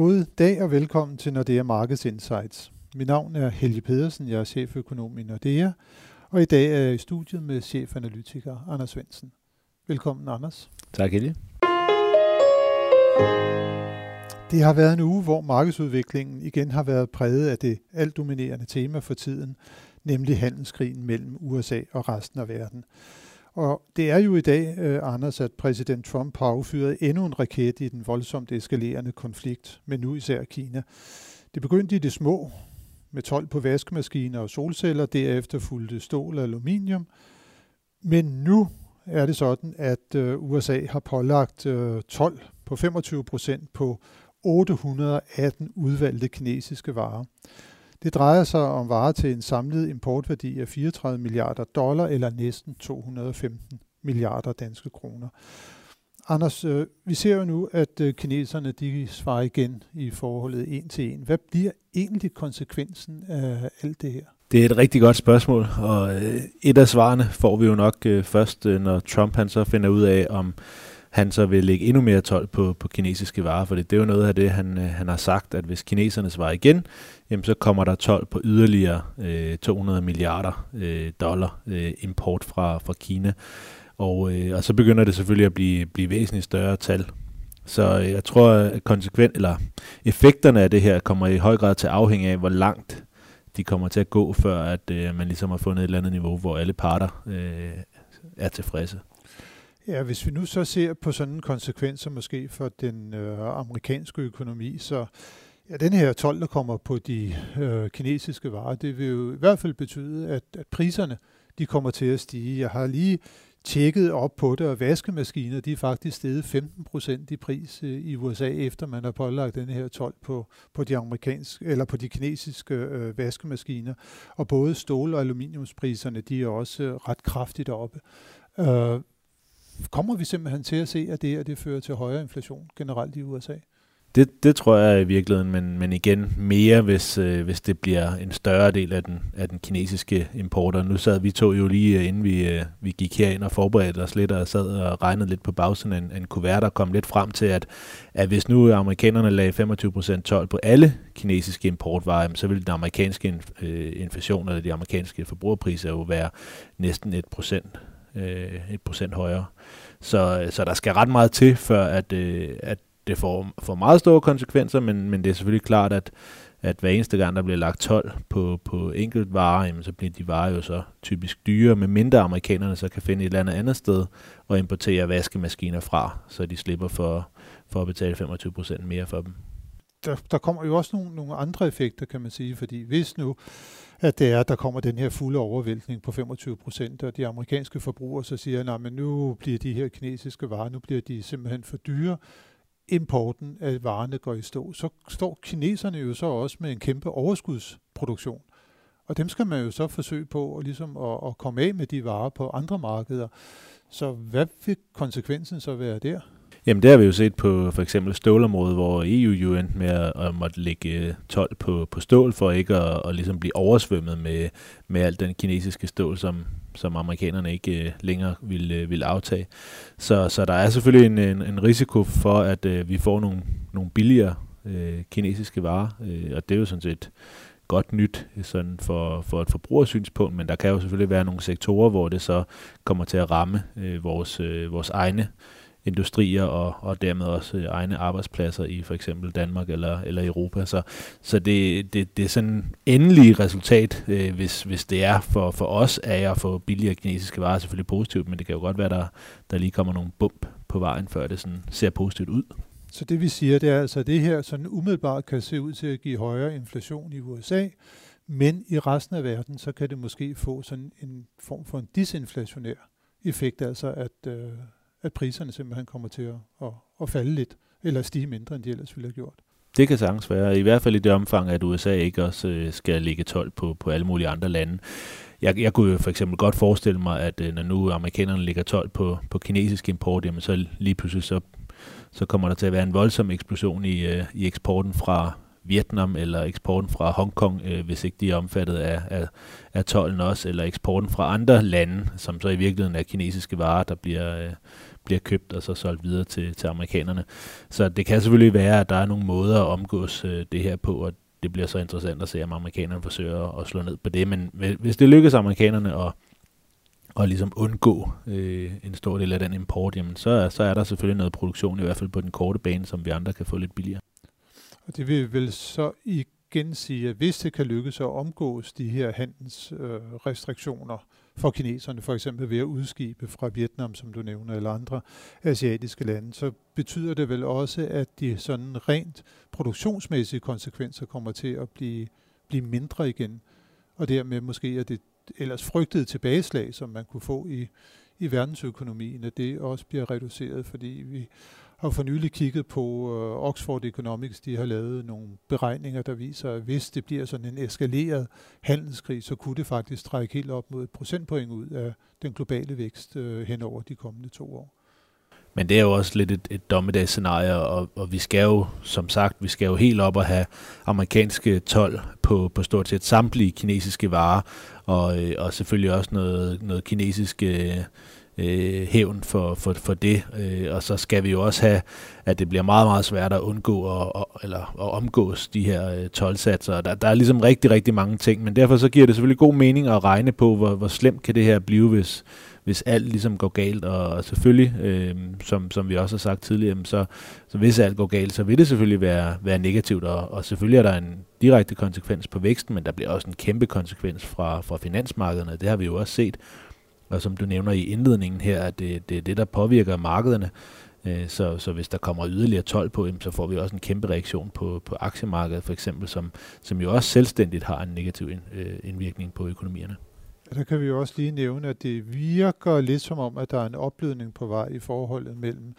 God dag og velkommen til Nordea Markets Insights. Mit navn er Helge Pedersen, jeg er cheføkonom i Nordea, og i dag er jeg i studiet med chefanalytiker Anders Svensen. Velkommen, Anders. Tak, Helge. Det har været en uge, hvor markedsudviklingen igen har været præget af det alt dominerende tema for tiden, nemlig handelskrigen mellem USA og resten af verden. Og det er jo i dag, øh, Anders, at præsident Trump har affyret endnu en raket i den voldsomt eskalerende konflikt med nu især Kina. Det begyndte i det små, med 12 på vaskemaskiner og solceller, derefter fulgte stål og aluminium. Men nu er det sådan, at øh, USA har pålagt øh, 12 på 25 procent på 818 udvalgte kinesiske varer. Det drejer sig om varer til en samlet importværdi af 34 milliarder dollar eller næsten 215 milliarder danske kroner. Anders, øh, vi ser jo nu, at øh, kineserne de svarer igen i forholdet en til en. Hvad bliver egentlig konsekvensen af alt det her? Det er et rigtig godt spørgsmål, og øh, et af svarene får vi jo nok øh, først, øh, når Trump han så finder ud af, om han så vil lægge endnu mere tolv på, på kinesiske varer, for det er jo noget af det, han, øh, han har sagt, at hvis kineserne svarer igen, jamen så kommer der 12 på yderligere øh, 200 milliarder øh, dollar øh, import fra, fra Kina. Og, øh, og så begynder det selvfølgelig at blive, blive væsentligt større tal. Så øh, jeg tror, at konsekvent, eller effekterne af det her kommer i høj grad til at afhænge af, hvor langt de kommer til at gå, før at øh, man ligesom har fundet et eller andet niveau, hvor alle parter øh, er tilfredse. Ja, hvis vi nu så ser på sådan en konsekvenser måske for den øh, amerikanske økonomi, så ja, den her 12, der kommer på de øh, kinesiske varer, det vil jo i hvert fald betyde, at, at priserne de kommer til at stige. Jeg har lige tjekket op på det, og vaskemaskiner, de er faktisk steget 15 procent i pris øh, i USA, efter man har pålagt den her 12 på, på de amerikanske, eller på de kinesiske øh, vaskemaskiner. Og både stål- og aluminiumspriserne, de er også øh, ret kraftigt oppe. Øh, kommer vi simpelthen til at se, at det, her det fører til højere inflation generelt i USA? Det, det tror jeg i virkeligheden, men, men igen mere, hvis, øh, hvis det bliver en større del af den, af den kinesiske importer. Nu sad vi to jo lige, øh, inden vi, øh, vi gik herind og forberedte os lidt, og sad og regnede lidt på bagsiden af en, en kuvert, og kom lidt frem til, at, at hvis nu amerikanerne lagde 25% tolv på alle kinesiske importvarer, så ville den amerikanske øh, inflation, eller de amerikanske forbrugerpriser jo være næsten 1% øh, et procent højere. Så, så der skal ret meget til, før at, øh, at det får, får meget store konsekvenser, men, men det er selvfølgelig klart, at, at hver eneste gang, der bliver lagt 12 på, på enkelt varer, jamen, så bliver de varer jo så typisk dyre, med mindre amerikanerne så kan finde et eller andet andet sted og importere vaskemaskiner fra, så de slipper for, for at betale 25% mere for dem. Der, der kommer jo også nogle, nogle andre effekter, kan man sige, fordi hvis nu at det er, at der kommer den her fulde overvæltning på 25 procent, og de amerikanske forbrugere så siger, at nu bliver de her kinesiske varer, nu bliver de simpelthen for dyre, importen af varerne går i stå, så står kineserne jo så også med en kæmpe overskudsproduktion. Og dem skal man jo så forsøge på at, ligesom at, at komme af med de varer på andre markeder. Så hvad vil konsekvensen så være der? Jamen det har vi jo set på for eksempel stålområdet, hvor EU jo endte med at, at måtte lægge øh, 12 på, på stål for ikke at, at ligesom blive oversvømmet med, med alt den kinesiske stål, som, som amerikanerne ikke øh, længere ville, øh, ville aftage. Så, så der er selvfølgelig en, en, en risiko for, at uh, vi får nogle, nogle billigere øh, kinesiske varer, øh, og det er jo sådan set godt nyt sådan for, for et forbrugersynspunkt, men der kan jo selvfølgelig være nogle sektorer, hvor det så kommer til at ramme øh, vores, øh, vores egne industrier og, og dermed også øh, egne arbejdspladser i for eksempel Danmark eller, eller Europa. Så, så det, det, det er sådan endelige resultat, øh, hvis, hvis det er for, for os, er at få billigere kinesiske varer selvfølgelig positivt, men det kan jo godt være, der, der lige kommer nogle bump på vejen, før det sådan ser positivt ud. Så det vi siger, det er altså, at det her sådan umiddelbart kan se ud til at give højere inflation i USA, men i resten af verden, så kan det måske få sådan en form for en disinflationær effekt, altså at, øh, at priserne simpelthen kommer til at, at, at falde lidt, eller stige mindre, end de ellers ville have gjort. Det kan sagtens være, i hvert fald i det omfang, at USA ikke også øh, skal ligge 12 på, på alle mulige andre lande. Jeg, jeg kunne jo for eksempel godt forestille mig, at øh, når nu amerikanerne ligger 12 på, på kinesisk import, jamen så lige pludselig så, så kommer der til at være en voldsom eksplosion i, øh, i eksporten fra, Vietnam, eller eksporten fra Hongkong, øh, hvis ikke de er omfattet af, af, af tollen også, eller eksporten fra andre lande, som så i virkeligheden er kinesiske varer, der bliver, øh, bliver købt og så solgt videre til, til amerikanerne. Så det kan selvfølgelig være, at der er nogle måder at omgås øh, det her på, og det bliver så interessant at se, om amerikanerne forsøger at slå ned på det. Men hvis det lykkes amerikanerne at og ligesom undgå øh, en stor del af den import, jamen så, så er der selvfølgelig noget produktion, i hvert fald på den korte bane, som vi andre kan få lidt billigere. Og det vil vel så igen sige, at hvis det kan lykkes at omgås de her handelsrestriktioner øh, for kineserne, for eksempel ved at udskibe fra Vietnam, som du nævner, eller andre asiatiske lande, så betyder det vel også, at de sådan rent produktionsmæssige konsekvenser kommer til at blive, blive mindre igen, og dermed måske at det ellers frygtede tilbageslag, som man kunne få i, i verdensøkonomien, at det også bliver reduceret, fordi vi har for nylig kigget på uh, Oxford Economics, de har lavet nogle beregninger, der viser, at hvis det bliver sådan en eskaleret handelskrig, så kunne det faktisk trække helt op mod et procentpoint ud af den globale vækst uh, hen over de kommende to år. Men det er jo også lidt et, et dommedagsscenarie, og, og vi skal jo, som sagt, vi skal jo helt op og have amerikanske tolv på, på stort set samtlige kinesiske varer, og, øh, og selvfølgelig også noget, noget kinesisk øh, hævn for, for, for det. Øh, og så skal vi jo også have, at det bliver meget, meget svært at undgå at, eller at omgås de her øh, 12-satser. Der, der er ligesom rigtig, rigtig mange ting, men derfor så giver det selvfølgelig god mening at regne på, hvor, hvor slemt kan det her blive, hvis, hvis alt ligesom går galt, og selvfølgelig, øh, som, som vi også har sagt tidligere, så, så hvis alt går galt, så vil det selvfølgelig være, være negativt, og, og selvfølgelig er der en direkte konsekvens på væksten, men der bliver også en kæmpe konsekvens fra, fra finansmarkederne, det har vi jo også set, og som du nævner i indledningen her, at det, det er det, der påvirker markederne, øh, så, så hvis der kommer yderligere 12 på, så får vi også en kæmpe reaktion på, på aktiemarkedet for eksempel, som, som jo også selvstændigt har en negativ øh, indvirkning på økonomierne. Der kan vi jo også lige nævne, at det virker lidt som om, at der er en opblødning på vej i forholdet mellem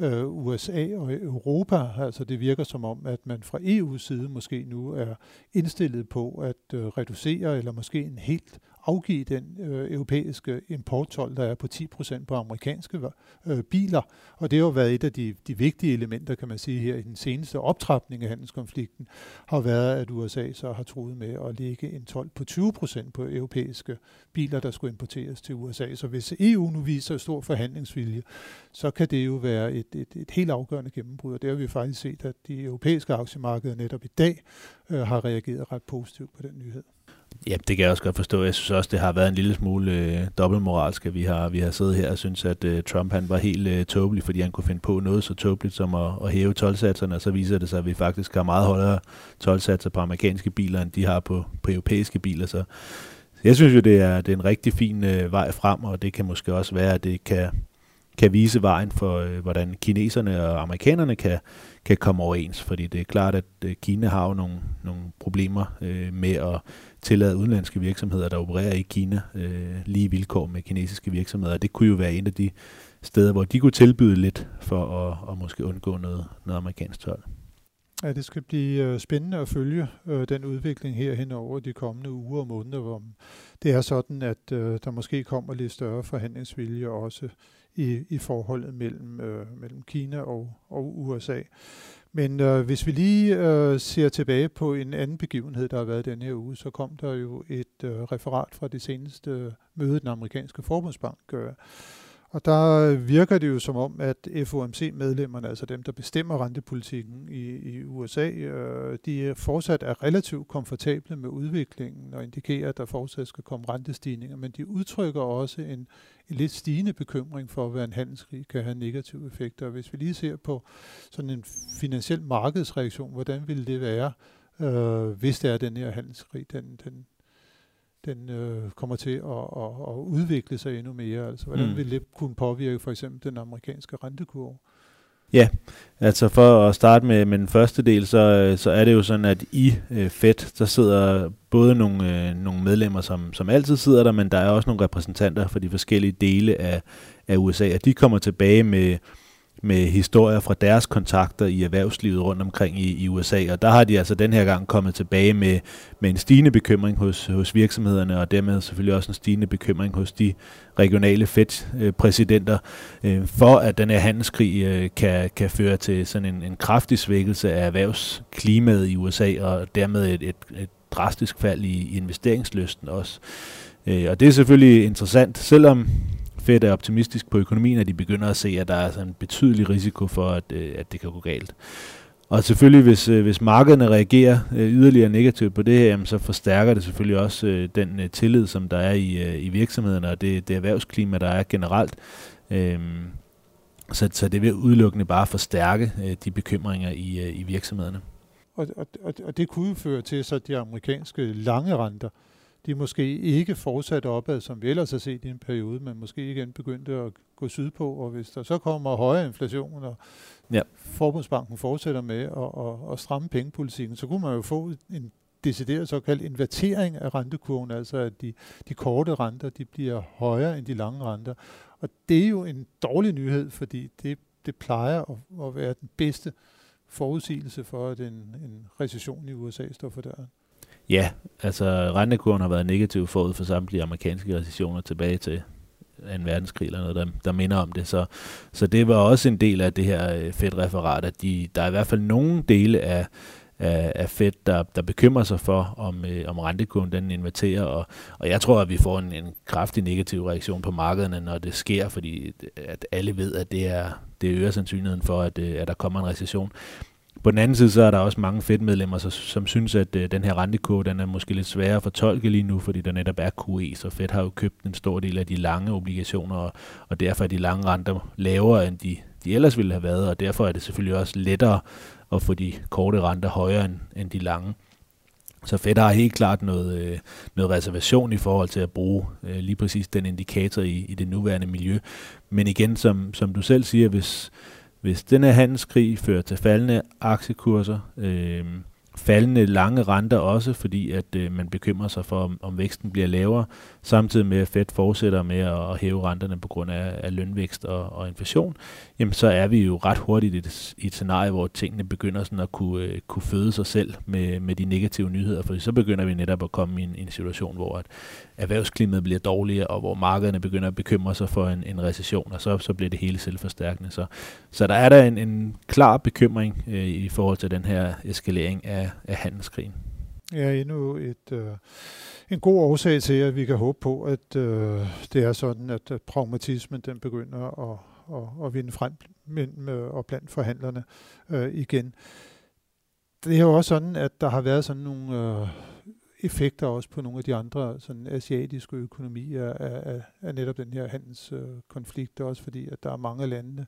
øh, USA og Europa. Altså det virker som om, at man fra EU's side måske nu er indstillet på at øh, reducere eller måske en helt afgive den øh, europæiske importtol, der er på 10% på amerikanske øh, biler. Og det har jo været et af de, de vigtige elementer, kan man sige her i den seneste optrapning af handelskonflikten, har været, at USA så har troet med at lægge en tol på 20% på europæiske biler, der skulle importeres til USA. Så hvis EU nu viser stor forhandlingsvilje, så kan det jo være et, et, et helt afgørende gennembrud. Og det har vi faktisk set, at de europæiske aktiemarkeder netop i dag øh, har reageret ret positivt på den nyhed. Ja, det kan jeg også godt forstå. Jeg synes også, det har været en lille smule øh, dobbeltmoralsk, at vi har, vi har siddet her og synes, at øh, Trump han var helt øh, tåbelig, fordi han kunne finde på noget så tåbeligt som at, at hæve tolvsatserne, og så viser det sig, at vi faktisk har meget højere tolvsatser på amerikanske biler, end de har på, på europæiske biler. Så jeg synes jo, det er, det er en rigtig fin øh, vej frem, og det kan måske også være, at det kan, kan vise vejen for, øh, hvordan kineserne og amerikanerne kan, kan komme overens. Fordi det er klart, at øh, Kina har jo nogle, nogle problemer øh, med at tillade udenlandske virksomheder, der opererer i Kina, øh, lige vilkår med kinesiske virksomheder. Det kunne jo være en af de steder, hvor de kunne tilbyde lidt for at, at måske undgå noget, noget amerikansk tøj. Ja, det skal blive øh, spændende at følge øh, den udvikling her hen over de kommende uger og måneder, hvor det er sådan, at øh, der måske kommer lidt større forhandlingsvilje også i, i forholdet mellem, øh, mellem Kina og, og USA. Men øh, hvis vi lige øh, ser tilbage på en anden begivenhed, der har været den her uge, så kom der jo et øh, referat fra det seneste øh, møde, den amerikanske forbundsbank øh, og der øh, virker det jo som om, at FOMC-medlemmerne, altså dem, der bestemmer rentepolitikken i, i USA, øh, de øh, fortsat er relativt komfortable med udviklingen og indikerer, at der fortsat skal komme rentestigninger, men de udtrykker også en, en lidt stigende bekymring for, hvad en handelskrig kan have negative effekter. Og hvis vi lige ser på sådan en finansiel markedsreaktion, hvordan ville det være, øh, hvis det er den her handelskrig, den, den, den øh, kommer til at, at, at udvikle sig endnu mere. Altså, hvordan mm. vil det kunne påvirke for eksempel den amerikanske rentekurve? Ja, altså for at starte med, med den første del, så, så er det jo sådan, at i øh, Fed, der sidder både nogle, øh, nogle medlemmer, som, som altid sidder der, men der er også nogle repræsentanter for de forskellige dele af, af USA, og de kommer tilbage med, med historier fra deres kontakter i erhvervslivet rundt omkring i, i USA, og der har de altså den her gang kommet tilbage med, med en stigende bekymring hos, hos virksomhederne, og dermed selvfølgelig også en stigende bekymring hos de regionale Fed-præsidenter, øh, for at den her handelskrig øh, kan, kan føre til sådan en, en kraftig svækkelse af erhvervsklimaet i USA, og dermed et, et, et drastisk fald i, i investeringslysten også. Øh, og det er selvfølgelig interessant, selvom Fed er optimistisk på økonomien, at de begynder at se, at der er sådan en betydelig risiko for, at, øh, at det kan gå galt. Og selvfølgelig, hvis, øh, hvis markederne reagerer øh, yderligere negativt på det her, jamen, så forstærker det selvfølgelig også øh, den øh, tillid, som der er i, øh, i virksomhederne, og det, det erhvervsklima, der er generelt. Øhm, så, så det vil udelukkende bare forstærke øh, de bekymringer i, øh, i virksomhederne. Og, og, og det kunne føre til, så de amerikanske lange renter, de måske ikke fortsat opad, som vi ellers har set i en periode, men måske igen begyndte at gå sydpå, og hvis der så kommer højere inflation, og ja. Forbundsbanken fortsætter med at, at, at stramme pengepolitikken, så kunne man jo få en decideret såkaldt invertering af rentekurven, altså at de, de korte renter de bliver højere end de lange renter. Og det er jo en dårlig nyhed, fordi det, det plejer at, at være den bedste forudsigelse for, at en, en recession i USA står for døren. Ja, altså rentekurven har været negativ forud for samtlige amerikanske recessioner tilbage til en verdenskrig eller noget, der, der minder om det. Så, så det var også en del af det her øh, Fed-referat, at de, der er i hvert fald nogle dele af, af, af Fed, der, der bekymrer sig for, om, øh, om rentekurven den inverterer, og, og jeg tror, at vi får en, en kraftig negativ reaktion på markederne, når det sker, fordi at alle ved, at det er det øger sandsynligheden for, at, øh, at der kommer en recession. På den anden side, så er der også mange Fed-medlemmer, som synes, at øh, den her rentekurve, den er måske lidt sværere at fortolke lige nu, fordi der netop er QE, så Fed har jo købt en stor del af de lange obligationer, og, og derfor er de lange renter lavere, end de, de ellers ville have været, og derfor er det selvfølgelig også lettere at få de korte renter højere end, end de lange. Så Fed har helt klart noget, øh, noget reservation i forhold til at bruge øh, lige præcis den indikator i, i det nuværende miljø. Men igen, som, som du selv siger, hvis, hvis denne handelskrig fører til faldende aktiekurser, øh, faldende lange renter også, fordi at øh, man bekymrer sig for, om, om væksten bliver lavere, samtidig med at Fed fortsætter med at, at hæve renterne på grund af, af lønvækst og, og inflation, jamen så er vi jo ret hurtigt i et, i et scenarie, hvor tingene begynder sådan at kunne, øh, kunne føde sig selv med, med de negative nyheder, for så begynder vi netop at komme i en, en situation, hvor at erhvervsklimaet bliver dårligere, og hvor markederne begynder at bekymre sig for en, en recession, og så, så bliver det hele selvforstærkende. Så, så der er der en, en klar bekymring øh, i forhold til den her eskalering af, af handelskrigen. Ja, endnu et, øh, en god årsag til, at vi kan håbe på, at øh, det er sådan, at, at pragmatismen den begynder at, at, at vinde frem med, øh, og blandt forhandlerne øh, igen. Det er jo også sådan, at der har været sådan nogle øh, effekter også på nogle af de andre sådan asiatiske økonomier af, af, af netop den her handelskonflikt, øh, også fordi at der er mange lande,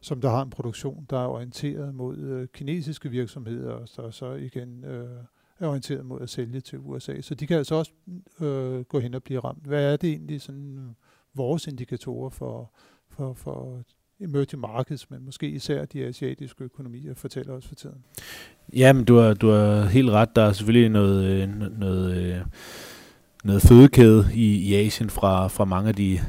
som der har en produktion, der er orienteret mod øh, kinesiske virksomheder, og så, så igen øh, er orienteret mod at sælge til USA. Så de kan altså også øh, gå hen og blive ramt. Hvad er det egentlig sådan øh, vores indikatorer for, for, for emerging markets, men måske især de asiatiske økonomier fortæller os for tiden. Jamen, du har, du har helt ret. Der er selvfølgelig noget, øh, noget, øh, noget fødekæde i, i Asien fra, fra mange af de,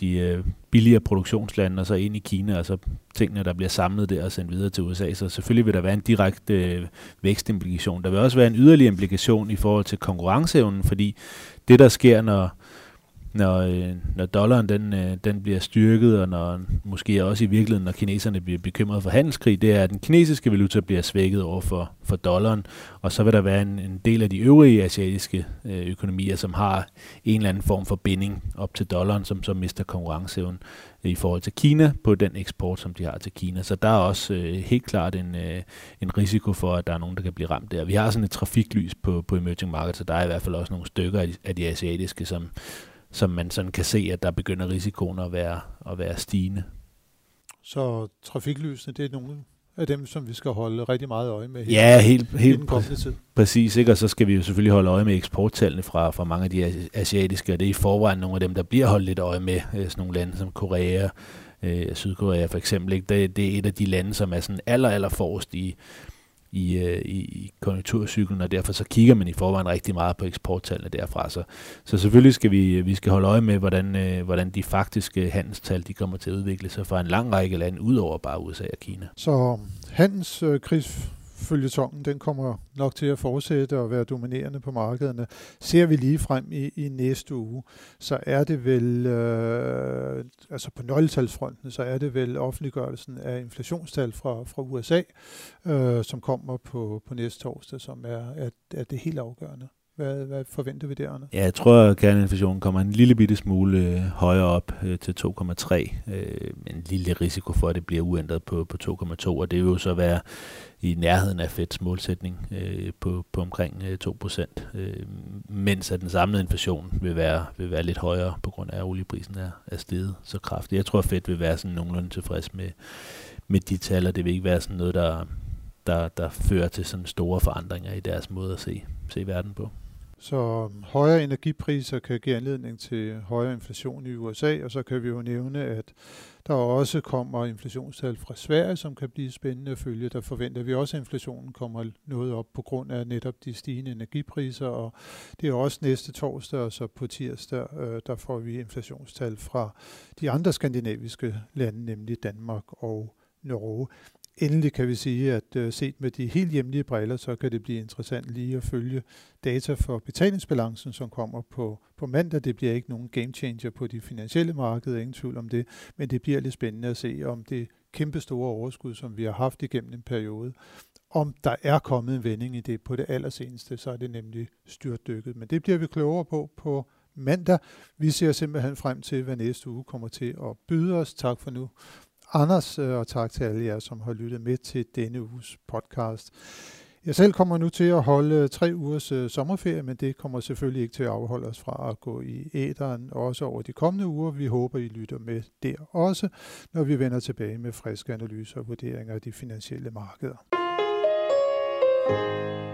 de øh, billigere produktionslande, og så ind i Kina, altså tingene, der bliver samlet der og sendt videre til USA. Så selvfølgelig vil der være en direkte vækstimplikation. Der vil også være en yderligere implikation i forhold til konkurrenceevnen, fordi det, der sker, når, når, øh, når dollaren den, øh, den bliver styrket, og når måske også i virkeligheden, når kineserne bliver bekymret for handelskrig, det er, at den kinesiske valuta bliver svækket over for, for dollaren, og så vil der være en, en del af de øvrige asiatiske øh, økonomier, som har en eller anden form for binding op til dollaren, som så mister konkurrenceevnen øh, i forhold til Kina på den eksport, som de har til Kina. Så der er også øh, helt klart en, øh, en risiko for, at der er nogen, der kan blive ramt der. Vi har sådan et trafiklys på, på emerging markets, så der er i hvert fald også nogle stykker af de, af de asiatiske, som, som man sådan kan se, at der begynder risikoen at være, at være stigende. Så trafiklysene, det er nogle af dem, som vi skal holde rigtig meget øje med hele, ja, helt, helt den kommende tid. Præcis, ikke? og så skal vi jo selvfølgelig holde øje med eksporttallene fra, fra mange af de asiatiske, og det er i forvejen nogle af dem, der bliver holdt lidt øje med, øh, sådan nogle lande som Korea, øh, Sydkorea for eksempel. Ikke? Det, det er et af de lande, som er sådan aller, aller forrest i, i, øh, i, i konjunkturcyklen, og derfor så kigger man i forvejen rigtig meget på eksporttallene derfra. Så, så selvfølgelig skal vi, øh, vi skal holde øje med, hvordan, øh, hvordan de faktiske handelstal de kommer til at udvikle sig for en lang række lande, udover bare USA og Kina. Så handelskrigs følgetongen, den kommer nok til at fortsætte og være dominerende på markederne. Ser vi lige frem i, i næste uge, så er det vel, øh, altså på nøgletalsfronten, så er det vel offentliggørelsen af inflationstal fra, fra USA, øh, som kommer på, på næste torsdag, som er, er, er det helt afgørende. Hvad, hvad forventer vi der, Anders? Ja, jeg tror, at kerneinflationen kommer en lille bitte smule øh, højere op øh, til 2,3. Øh, en lille risiko for, at det bliver uændret på, på 2,2, og det vil jo så være i nærheden af Feds målsætning øh, på, på omkring øh, 2%, øh, mens at den samlede inflation vil være, vil være lidt højere på grund af, at olieprisen er, er steget så kraftigt. Jeg tror, at Fed vil være sådan nogenlunde tilfreds med, med de tal, og det vil ikke være sådan noget, der, der, der fører til sådan store forandringer i deres måde at se, se verden på. Så øhm, højere energipriser kan give anledning til højere inflation i USA, og så kan vi jo nævne, at der også kommer inflationstal fra Sverige, som kan blive spændende at følge. Der forventer vi også, at inflationen kommer noget op på grund af netop de stigende energipriser, og det er også næste torsdag, og så på tirsdag, øh, der får vi inflationstal fra de andre skandinaviske lande, nemlig Danmark og Norge. Endelig kan vi sige, at øh, set med de helt hjemlige briller, så kan det blive interessant lige at følge data for betalingsbalancen, som kommer på, på mandag. Det bliver ikke nogen game changer på de finansielle markeder, ingen tvivl om det, men det bliver lidt spændende at se, om det kæmpe store overskud, som vi har haft igennem en periode, om der er kommet en vending i det på det allerseneste, så er det nemlig styrtdykket. Men det bliver vi klogere på på mandag. Vi ser simpelthen frem til, hvad næste uge kommer til at byde os. Tak for nu. Anders, øh, og tak til alle jer, som har lyttet med til denne uges podcast. Jeg selv kommer nu til at holde tre ugers øh, sommerferie, men det kommer selvfølgelig ikke til at afholde os fra at gå i æderen også over de kommende uger. Vi håber, I lytter med der også, når vi vender tilbage med friske analyser og vurderinger af de finansielle markeder. thank you